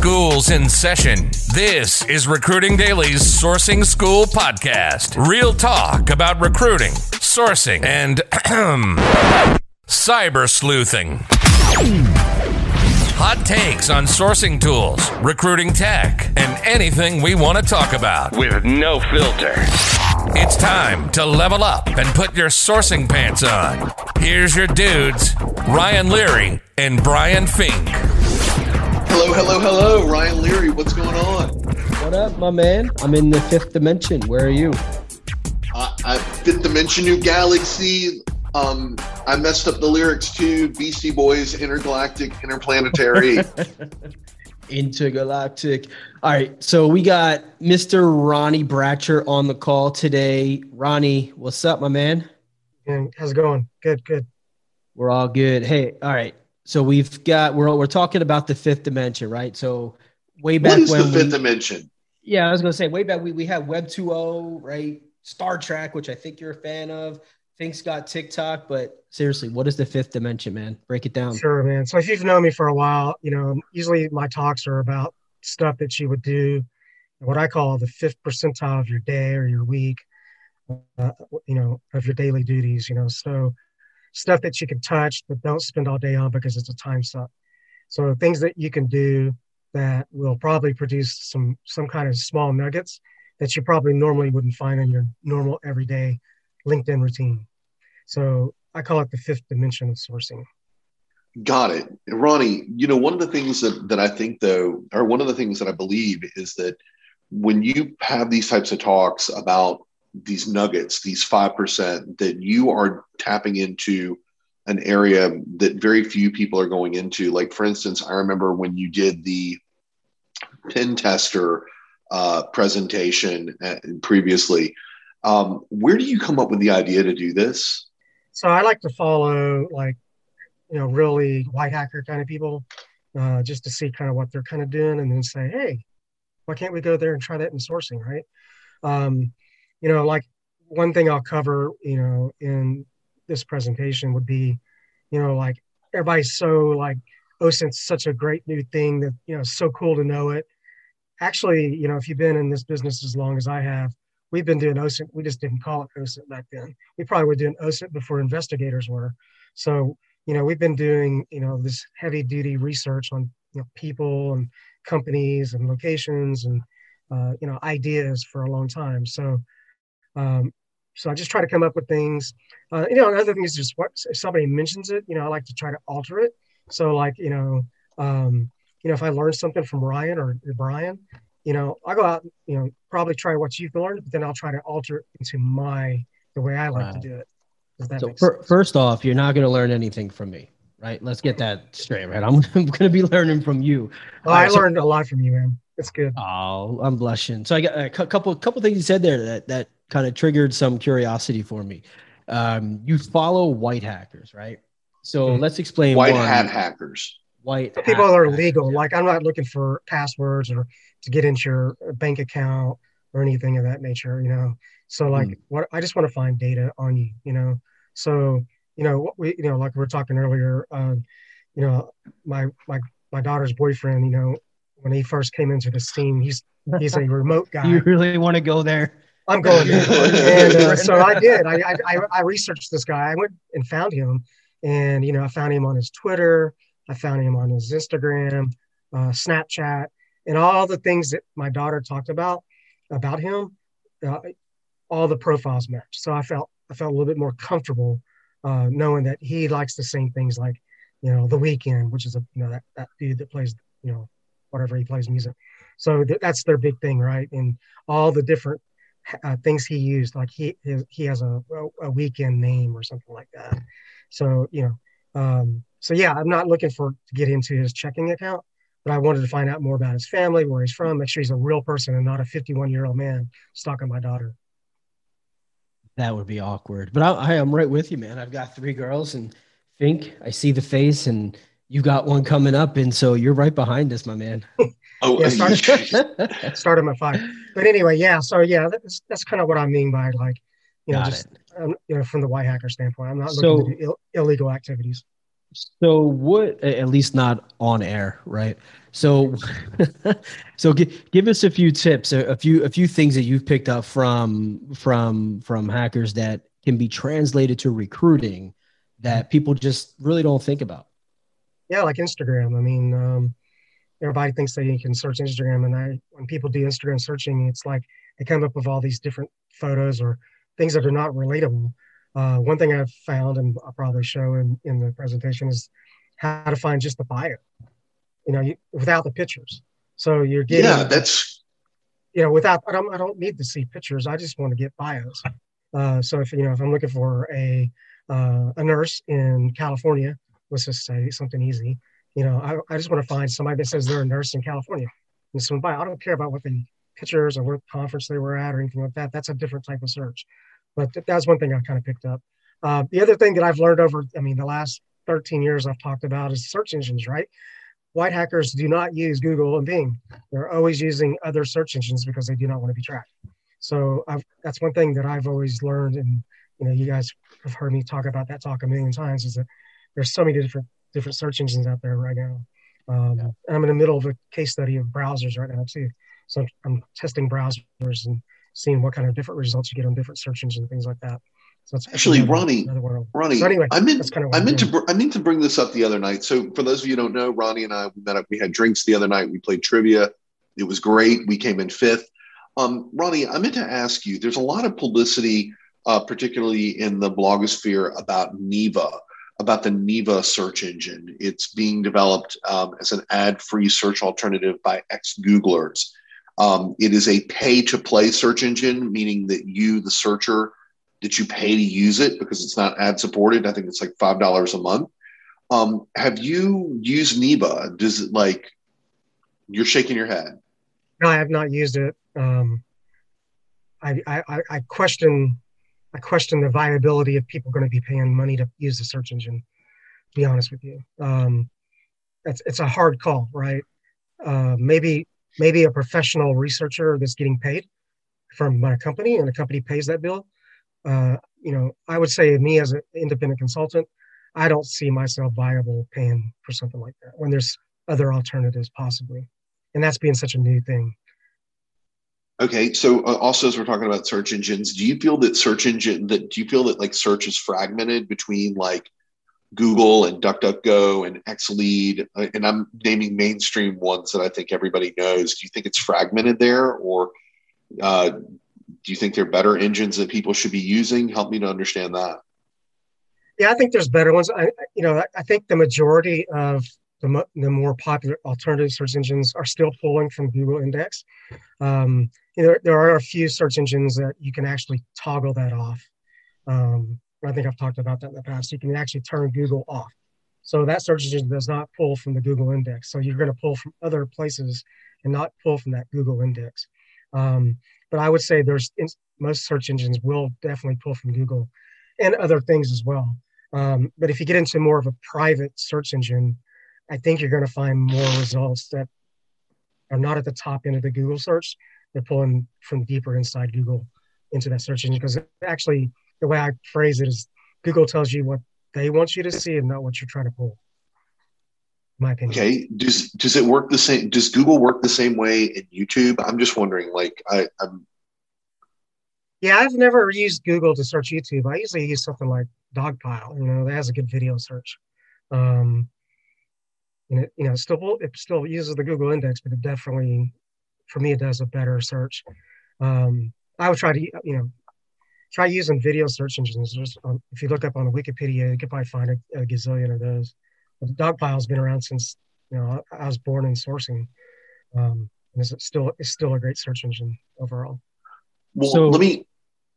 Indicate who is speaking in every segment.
Speaker 1: School's in session. This is Recruiting Daily's Sourcing School podcast. Real talk about recruiting, sourcing, and cyber sleuthing. Hot takes on sourcing tools, recruiting tech, and anything we want to talk about with no filter. It's time to level up and put your sourcing pants on. Here's your dudes, Ryan Leary and Brian Fink.
Speaker 2: Hello, hello, hello. Ryan Leary, what's going on?
Speaker 3: What up, my man? I'm in the fifth dimension. Where are you?
Speaker 2: Uh, I, fifth dimension, new galaxy. Um, I messed up the lyrics to Beastie Boys, Intergalactic, Interplanetary.
Speaker 3: Intergalactic. All right, so we got Mr. Ronnie Bratcher on the call today. Ronnie, what's up, my man?
Speaker 4: how's it going? Good, good.
Speaker 3: We're all good. Hey, all right. So we've got we're we're talking about the fifth dimension, right? So way back
Speaker 2: what is
Speaker 3: when
Speaker 2: the fifth
Speaker 3: we,
Speaker 2: dimension?
Speaker 3: Yeah, I was gonna say way back we we had Web 2.0, right? Star Trek, which I think you're a fan of. Fink's got TikTok, but seriously, what is the fifth dimension, man? Break it down.
Speaker 4: Sure, man. So if you've known me for a while, you know, usually my talks are about stuff that you would do, what I call the fifth percentile of your day or your week, uh, you know, of your daily duties, you know. So stuff that you can touch but don't spend all day on because it's a time suck. So things that you can do that will probably produce some some kind of small nuggets that you probably normally wouldn't find in your normal everyday LinkedIn routine. So I call it the fifth dimension of sourcing.
Speaker 2: Got it. Ronnie, you know, one of the things that, that I think, though, or one of the things that I believe is that when you have these types of talks about these nuggets, these 5%, that you are tapping into an area that very few people are going into. Like, for instance, I remember when you did the pen tester uh, presentation uh, previously. Um, where do you come up with the idea to do this?
Speaker 4: So I like to follow like, you know, really white hacker kind of people, uh, just to see kind of what they're kind of doing, and then say, hey, why can't we go there and try that in sourcing, right? Um, you know, like one thing I'll cover, you know, in this presentation would be, you know, like everybody's so like, OSINT's such a great new thing that you know, so cool to know it. Actually, you know, if you've been in this business as long as I have, we've been doing OSINT. We just didn't call it OSINT back then. We probably were doing OSINT before investigators were. So, you know, we've been doing, you know, this heavy duty research on you know, people and companies and locations and, uh, you know, ideas for a long time. So, um, so I just try to come up with things. Uh, you know, another thing is just what if somebody mentions it, you know, I like to try to alter it. So, like, you know, um, you know, if I learn something from Ryan or, or Brian, you know, I'll go out, you know, probably try what you've learned, but then I'll try to alter it into my the way I like wow. to do it.
Speaker 3: so for, first off, you're not going to learn anything from me, right? Let's get that straight, right? I'm, I'm going to be learning from you.
Speaker 4: Well, I learned a lot from you, man. It's good.
Speaker 3: Oh, I'm blushing. So I got a couple couple things you said there that that kind of triggered some curiosity for me. Um, you follow white hackers, right? So mm-hmm. let's explain
Speaker 2: white one. hat hackers.
Speaker 3: White
Speaker 4: people that are legal. Like I'm not looking for passwords or to get into your bank account or anything of that nature, you know. So like mm. what I just want to find data on you, you know. So, you know, what we you know, like we were talking earlier, um, you know, my my my daughter's boyfriend, you know, when he first came into the scene, he's he's a remote guy.
Speaker 3: you really want to go there?
Speaker 4: I'm going there. and uh, so I did. I, I I researched this guy. I went and found him, and you know, I found him on his Twitter. I found him on his Instagram, uh, Snapchat, and all the things that my daughter talked about about him, uh, all the profiles matched. So I felt I felt a little bit more comfortable uh, knowing that he likes the same things like you know the Weeknd, which is a you know that, that dude that plays you know whatever he plays music. So th- that's their big thing, right? And all the different uh, things he used, like he he has a, a weekend name or something like that. So you know, um, so yeah, I'm not looking for to get into his checking account but I wanted to find out more about his family, where he's from, make sure he's a real person and not a 51 year old man stalking my daughter.
Speaker 3: That would be awkward. But I, I, am right with you, man. I've got three girls and think I see the face and you got one coming up. And so you're right behind us, my man.
Speaker 2: oh,
Speaker 4: yeah, start, start him at five. But anyway, yeah. So yeah, that's, that's kind of what I mean by like, you know, got just, um, you know, from the white hacker standpoint, I'm not looking so, to do Ill- illegal activities.
Speaker 3: So what? At least not on air, right? So, so give, give us a few tips, a, a, few a few things that you've picked up from from from hackers that can be translated to recruiting that people just really don't think about.
Speaker 4: Yeah, like Instagram. I mean, um, everybody thinks that you can search Instagram, and I when people do Instagram searching, it's like they come up with all these different photos or things that are not relatable. Uh, one thing I've found, and I'll probably show in, in the presentation, is how to find just the bio, you know, you, without the pictures. So you're getting,
Speaker 2: yeah, that's,
Speaker 4: you know, without, I don't, I don't need to see pictures. I just want to get bios. Uh, so if, you know, if I'm looking for a, uh, a nurse in California, let's just say something easy, you know, I, I just want to find somebody that says they're a nurse in California. And so bio, I don't care about what the pictures or what conference they were at or anything like that. That's a different type of search. But that's one thing I kind of picked up. Uh, the other thing that I've learned over, I mean, the last 13 years I've talked about is search engines, right? White hackers do not use Google and Bing. They're always using other search engines because they do not want to be tracked. So I've, that's one thing that I've always learned, and you know, you guys have heard me talk about that talk a million times. Is that there's so many different different search engines out there right now. Um, yeah. And I'm in the middle of a case study of browsers right now too. So I'm testing browsers and seeing what kind of different results you get on different search engines and things like that.
Speaker 2: So it's actually Ronnie. Ronnie, so anyway, I meant kind of I meant to I meant to bring this up the other night. So for those of you who don't know, Ronnie and I we met up. We had drinks the other night. We played trivia. It was great. We came in fifth. Um, Ronnie, I meant to ask you. There's a lot of publicity, uh, particularly in the blogosphere, about Neeva, about the Neeva search engine. It's being developed um, as an ad-free search alternative by ex-Googlers. Um, it is a pay to play search engine, meaning that you, the searcher, that you pay to use it because it's not ad supported. I think it's like five dollars a month. Um, have you used Neeva? Does it like you're shaking your head?
Speaker 4: No, I have not used it. Um, I, I, I question I question the viability of people going to be paying money to use the search engine. To be honest with you, um, it's it's a hard call, right? Uh, maybe maybe a professional researcher that's getting paid from my company and the company pays that bill. Uh, you know, I would say me as an independent consultant, I don't see myself viable paying for something like that when there's other alternatives possibly. And that's being such a new thing.
Speaker 2: Okay, so uh, also as we're talking about search engines, do you feel that search engine that do you feel that like search is fragmented between like Google and DuckDuckGo and XLead, uh, and I'm naming mainstream ones that I think everybody knows. Do you think it's fragmented there, or uh, do you think they're better engines that people should be using? Help me to understand that.
Speaker 4: Yeah, I think there's better ones. I, you know, I think the majority of the, the more popular alternative search engines are still pulling from Google Index. Um, you know, there are a few search engines that you can actually toggle that off. Um, I think I've talked about that in the past. You can actually turn Google off. So that search engine does not pull from the Google index. So you're going to pull from other places and not pull from that Google index. Um, but I would say there's in, most search engines will definitely pull from Google and other things as well. Um, but if you get into more of a private search engine, I think you're going to find more results that are not at the top end of the Google search. They're pulling from deeper inside Google into that search engine because actually the way I phrase it is Google tells you what they want you to see and not what you're trying to pull. My opinion.
Speaker 2: Okay. Does does it work the same? Does Google work the same way in YouTube? I'm just wondering. Like I, I'm.
Speaker 4: Yeah, I've never used Google to search YouTube. I usually use something like Dogpile. You know, that has a good video search. Um, and it, you know, still it still uses the Google index, but it definitely, for me, it does a better search. Um, I would try to, you know, try using video search engines. Just, um, if you look up on Wikipedia, you could probably find a, a gazillion of those. But Dogpile's been around since you know I, I was born in sourcing, um, and it's still it's still a great search engine overall.
Speaker 2: Well, so, let me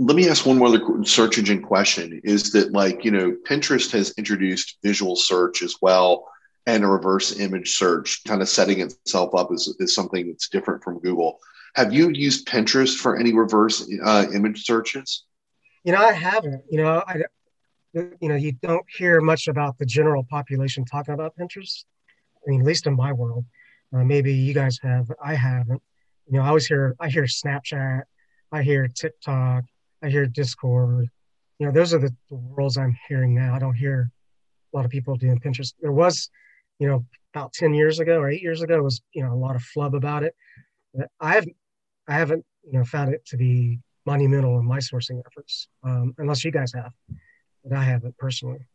Speaker 2: let me ask one more other search engine question. Is that like you know Pinterest has introduced visual search as well and a reverse image search, kind of setting itself up as, as something that's different from Google. Have you used Pinterest for any reverse uh, image searches?
Speaker 4: You know, I haven't. You know, I, you know, you don't hear much about the general population talking about Pinterest. I mean, at least in my world, uh, maybe you guys have. I haven't. You know, I always hear. I hear Snapchat. I hear TikTok. I hear Discord. You know, those are the, the worlds I'm hearing now. I don't hear a lot of people doing Pinterest. There was, you know, about 10 years ago or eight years ago was, you know, a lot of flub about it. I haven't, I haven't, you know, found it to be monumental in my sourcing efforts, um, unless you guys have, but I haven't personally.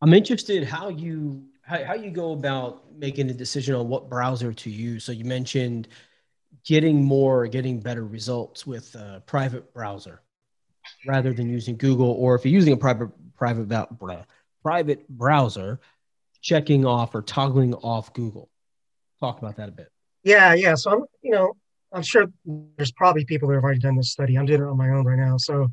Speaker 3: I'm interested how you how, how you go about making a decision on what browser to use. So you mentioned getting more, getting better results with a private browser rather than using Google, or if you're using a private private private browser, checking off or toggling off Google. Talk about that a bit.
Speaker 4: Yeah, yeah. So I'm, you know, I'm sure there's probably people that have already done this study. I'm doing it on my own right now. So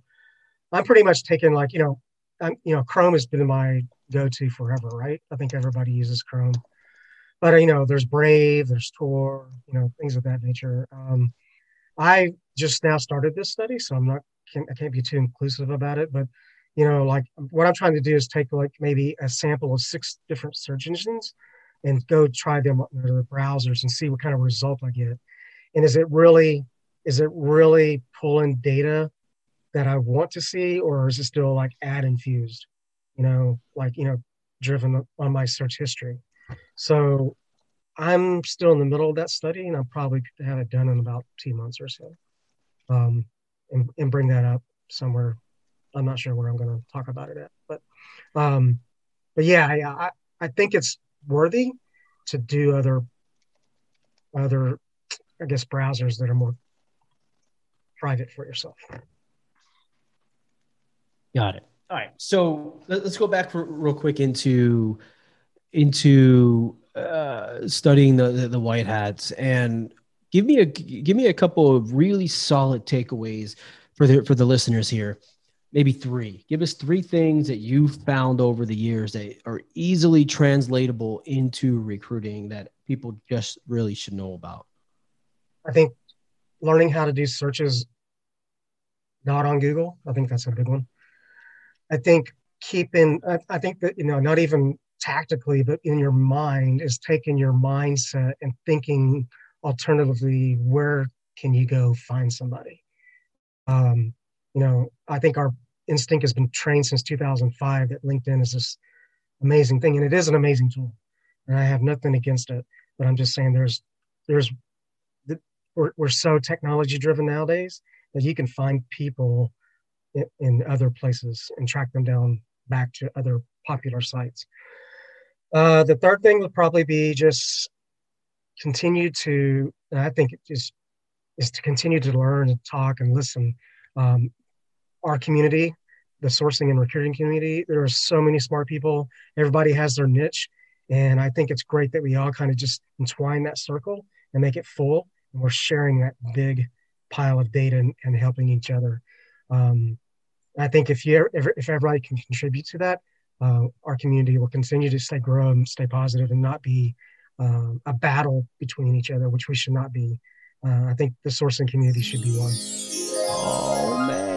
Speaker 4: I'm pretty much taking like, you know, I'm, you know, Chrome has been my go-to forever, right? I think everybody uses Chrome, but you know, there's Brave, there's Tor, you know, things of that nature. Um, I just now started this study, so I'm not, can't, I can't be too inclusive about it, but you know, like what I'm trying to do is take like maybe a sample of six different search engines and go try them on their browsers and see what kind of result I get and is it really is it really pulling data that I want to see, or is it still like ad infused? You know, like you know, driven on my search history. So I'm still in the middle of that study, and I'll probably have it done in about two months or so, um, and, and bring that up somewhere. I'm not sure where I'm going to talk about it at, but um, but yeah, I, I think it's worthy to do other other I guess, browsers that are more private for yourself.
Speaker 3: Got it. All right. So let's go back for, real quick into into uh, studying the, the, the white hats and give me a give me a couple of really solid takeaways for the for the listeners here. Maybe three. Give us three things that you've found over the years that are easily translatable into recruiting that people just really should know about.
Speaker 4: I think learning how to do searches not on Google, I think that's a big one. I think keeping, I, I think that, you know, not even tactically, but in your mind is taking your mindset and thinking alternatively, where can you go find somebody? Um, you know, I think our instinct has been trained since 2005 that LinkedIn is this amazing thing, and it is an amazing tool. And I have nothing against it, but I'm just saying there's there's we're, we're so technology driven nowadays that you can find people in, in, other places and track them down back to other popular sites. Uh, the third thing would probably be just continue to, I think is, is to continue to learn and talk and listen. Um, our community, the sourcing and recruiting community, there are so many smart people. Everybody has their niche. And I think it's great that we all kind of just entwine that circle and make it full and we're sharing that big pile of data and, and helping each other. Um, I think if you if, if everybody can contribute to that, uh, our community will continue to stay grow and stay positive and not be um, a battle between each other, which we should not be. Uh, I think the sourcing community should be one.
Speaker 3: Oh man,